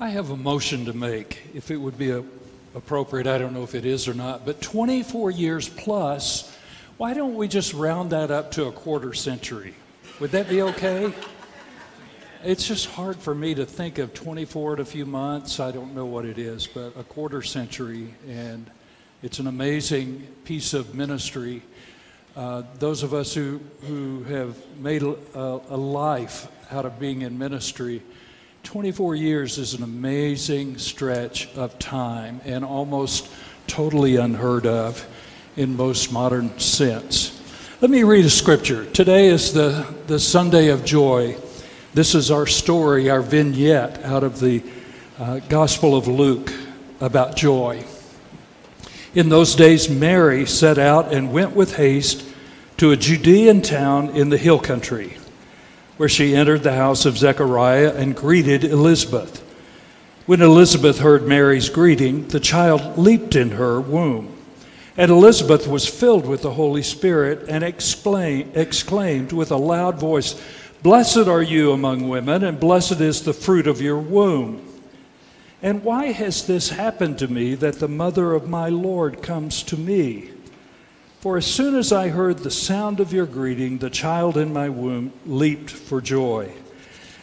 I have a motion to make, if it would be a, appropriate. I don't know if it is or not, but 24 years plus, why don't we just round that up to a quarter century? Would that be okay? It's just hard for me to think of 24 in a few months. I don't know what it is, but a quarter century, and it's an amazing piece of ministry. Uh, those of us who, who have made a, a life out of being in ministry, 24 years is an amazing stretch of time and almost totally unheard of in most modern sense. Let me read a scripture. Today is the, the Sunday of joy. This is our story, our vignette out of the uh, Gospel of Luke about joy. In those days, Mary set out and went with haste to a Judean town in the hill country where she entered the house of Zechariah and greeted Elizabeth. When Elizabeth heard Mary's greeting, the child leaped in her womb. And Elizabeth was filled with the Holy Spirit and exclaimed with a loud voice, Blessed are you among women, and blessed is the fruit of your womb. And why has this happened to me that the mother of my Lord comes to me? For as soon as I heard the sound of your greeting, the child in my womb leaped for joy.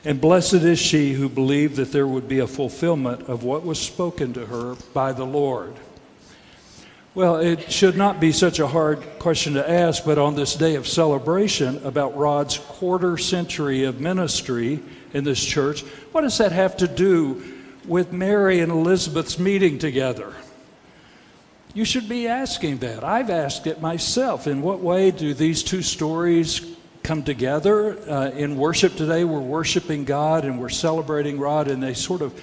And blessed is she who believed that there would be a fulfillment of what was spoken to her by the Lord. Well, it should not be such a hard question to ask, but on this day of celebration about Rod's quarter century of ministry in this church, what does that have to do with Mary and Elizabeth's meeting together? You should be asking that. I've asked it myself. In what way do these two stories come together? Uh, in worship today, we're worshiping God and we're celebrating Rod, and they sort of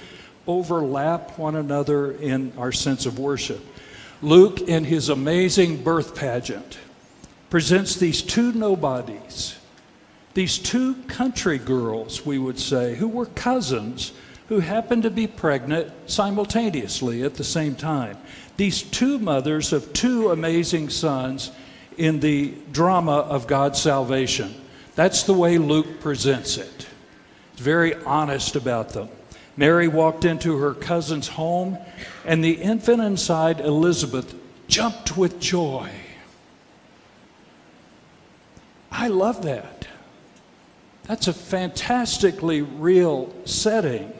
overlap one another in our sense of worship. Luke, in his amazing birth pageant, presents these two nobodies, these two country girls, we would say, who were cousins who happened to be pregnant simultaneously at the same time these two mothers of two amazing sons in the drama of God's salvation. That's the way Luke presents it. He's very honest about them. Mary walked into her cousin's home, and the infant inside Elizabeth jumped with joy. I love that. That's a fantastically real setting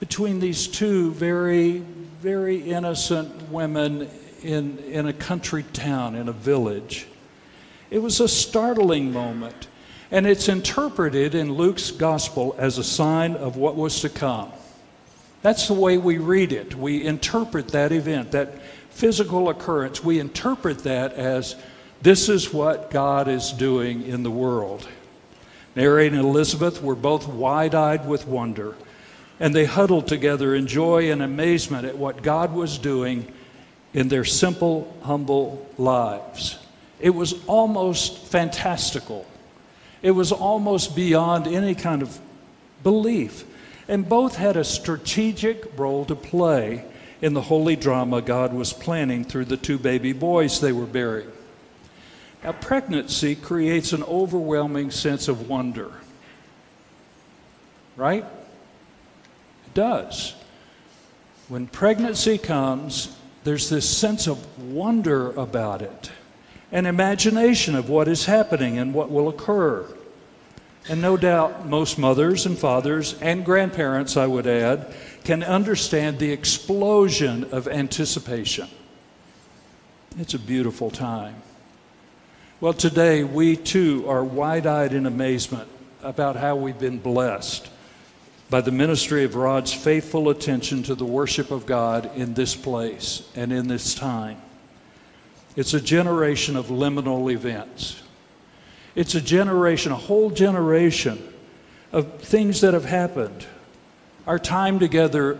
between these two very, very innocent women in, in a country town, in a village. It was a startling moment, and it's interpreted in Luke's gospel as a sign of what was to come. That's the way we read it. We interpret that event, that physical occurrence, we interpret that as this is what God is doing in the world. Mary and Elizabeth were both wide eyed with wonder and they huddled together in joy and amazement at what God was doing in their simple, humble lives. It was almost fantastical. It was almost beyond any kind of belief. And both had a strategic role to play in the holy drama God was planning through the two baby boys they were bearing. Now, pregnancy creates an overwhelming sense of wonder, right? Does. When pregnancy comes, there's this sense of wonder about it, an imagination of what is happening and what will occur. And no doubt most mothers and fathers and grandparents, I would add, can understand the explosion of anticipation. It's a beautiful time. Well, today we too are wide eyed in amazement about how we've been blessed by the ministry of Rod's faithful attention to the worship of God in this place and in this time. It's a generation of liminal events. It's a generation, a whole generation of things that have happened. Our time together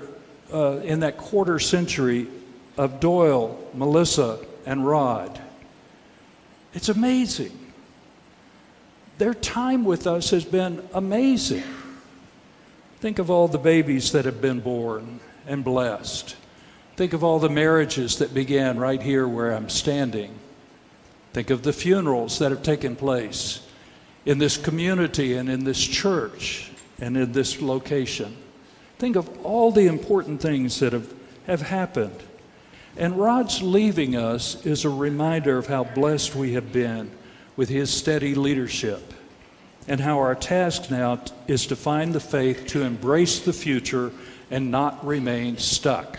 uh, in that quarter century of Doyle, Melissa, and Rod. It's amazing. Their time with us has been amazing. Think of all the babies that have been born and blessed. Think of all the marriages that began right here where I'm standing. Think of the funerals that have taken place in this community and in this church and in this location. Think of all the important things that have, have happened. And Rod's leaving us is a reminder of how blessed we have been with his steady leadership and how our task now is to find the faith to embrace the future and not remain stuck.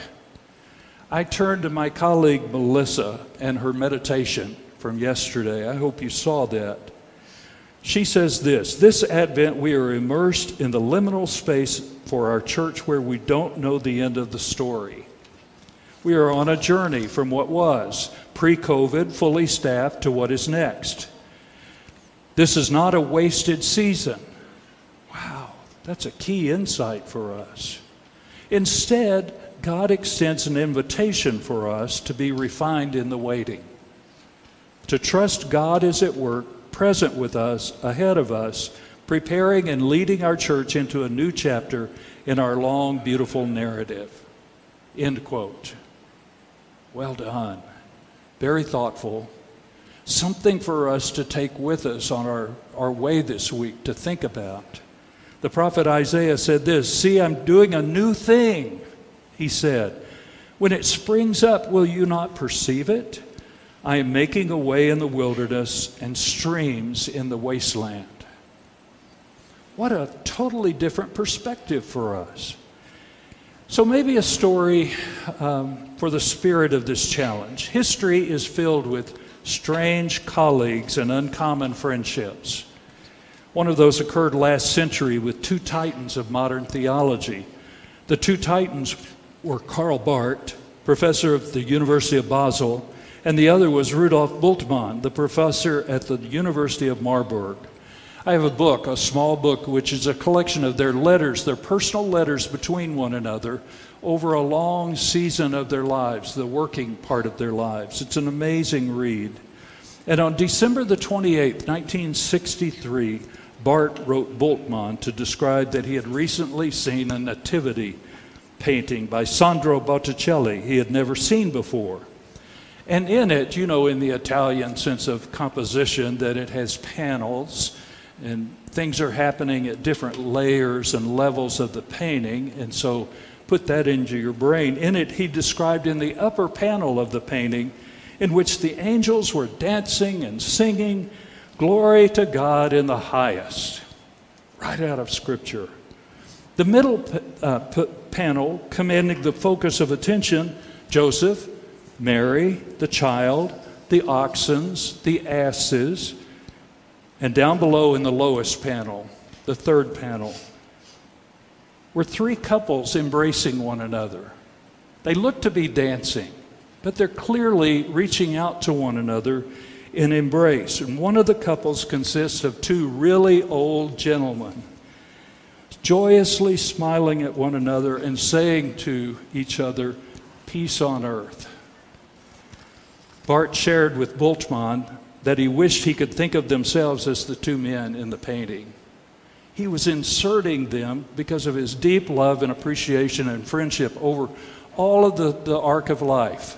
I turned to my colleague Melissa and her meditation from yesterday. I hope you saw that. She says this This Advent, we are immersed in the liminal space for our church where we don't know the end of the story. We are on a journey from what was pre COVID, fully staffed, to what is next. This is not a wasted season. Wow, that's a key insight for us. Instead, God extends an invitation for us to be refined in the waiting, to trust God is at work, present with us, ahead of us, preparing and leading our church into a new chapter in our long, beautiful narrative. End quote. Well done. Very thoughtful something for us to take with us on our, our way this week to think about. The prophet Isaiah said this See, I'm doing a new thing, he said. When it springs up, will you not perceive it? I am making a way in the wilderness and streams in the wasteland. What a totally different perspective for us. So, maybe a story um, for the spirit of this challenge. History is filled with strange colleagues, and uncommon friendships. One of those occurred last century with two titans of modern theology. The two titans were Karl Barth, professor of the University of Basel, and the other was Rudolf Bultmann, the professor at the University of Marburg. I have a book, a small book, which is a collection of their letters, their personal letters between one another over a long season of their lives, the working part of their lives. It's an amazing read. And on December the 28th, 1963, Barth wrote Bultmann to describe that he had recently seen a nativity painting by Sandro Botticelli he had never seen before. And in it, you know, in the Italian sense of composition, that it has panels and things are happening at different layers and levels of the painting. And so put that into your brain. In it, he described in the upper panel of the painting, in which the angels were dancing and singing, Glory to God in the highest. Right out of Scripture. The middle uh, p- panel, commanding the focus of attention, Joseph, Mary, the child, the oxens, the asses, and down below in the lowest panel, the third panel, were three couples embracing one another. They look to be dancing, but they're clearly reaching out to one another in embrace. And one of the couples consists of two really old gentlemen, joyously smiling at one another and saying to each other, Peace on earth. Barth shared with Bultmann that he wished he could think of themselves as the two men in the painting. He was inserting them because of his deep love and appreciation and friendship over all of the, the arc of life.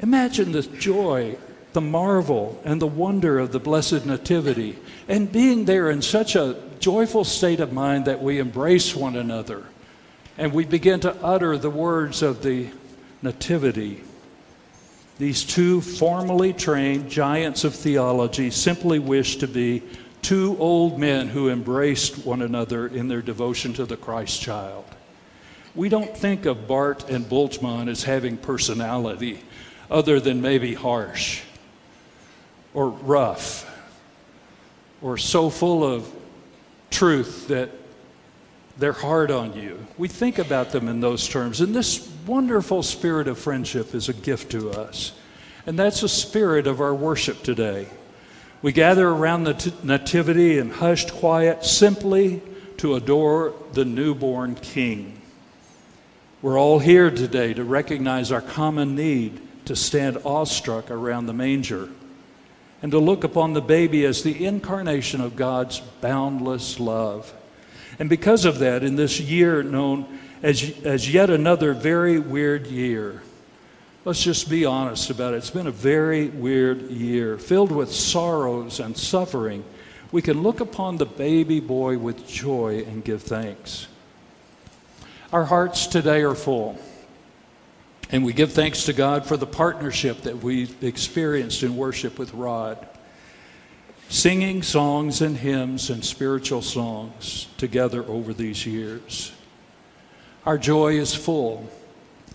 Imagine the joy, the marvel, and the wonder of the Blessed Nativity, and being there in such a joyful state of mind that we embrace one another and we begin to utter the words of the Nativity. These two formally trained giants of theology simply wish to be two old men who embraced one another in their devotion to the Christ child. We don't think of Barth and Bultmann as having personality other than maybe harsh or rough or so full of truth that they're hard on you. We think about them in those terms. And this wonderful spirit of friendship is a gift to us. And that's the spirit of our worship today. We gather around the t- Nativity in hushed quiet simply to adore the newborn King. We're all here today to recognize our common need to stand awestruck around the manger and to look upon the baby as the incarnation of God's boundless love. And because of that, in this year known as, as yet another very weird year, Let's just be honest about it. It's been a very weird year, filled with sorrows and suffering. We can look upon the baby boy with joy and give thanks. Our hearts today are full. And we give thanks to God for the partnership that we've experienced in worship with Rod. Singing songs and hymns and spiritual songs together over these years. Our joy is full,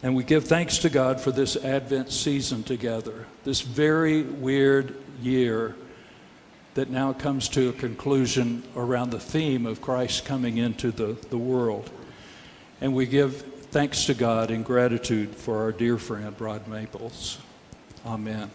and we give thanks to God for this Advent season together, this very weird year that now comes to a conclusion around the theme of Christ coming into the, the world. And we give thanks to God in gratitude for our dear friend, Rod Maples. Amen.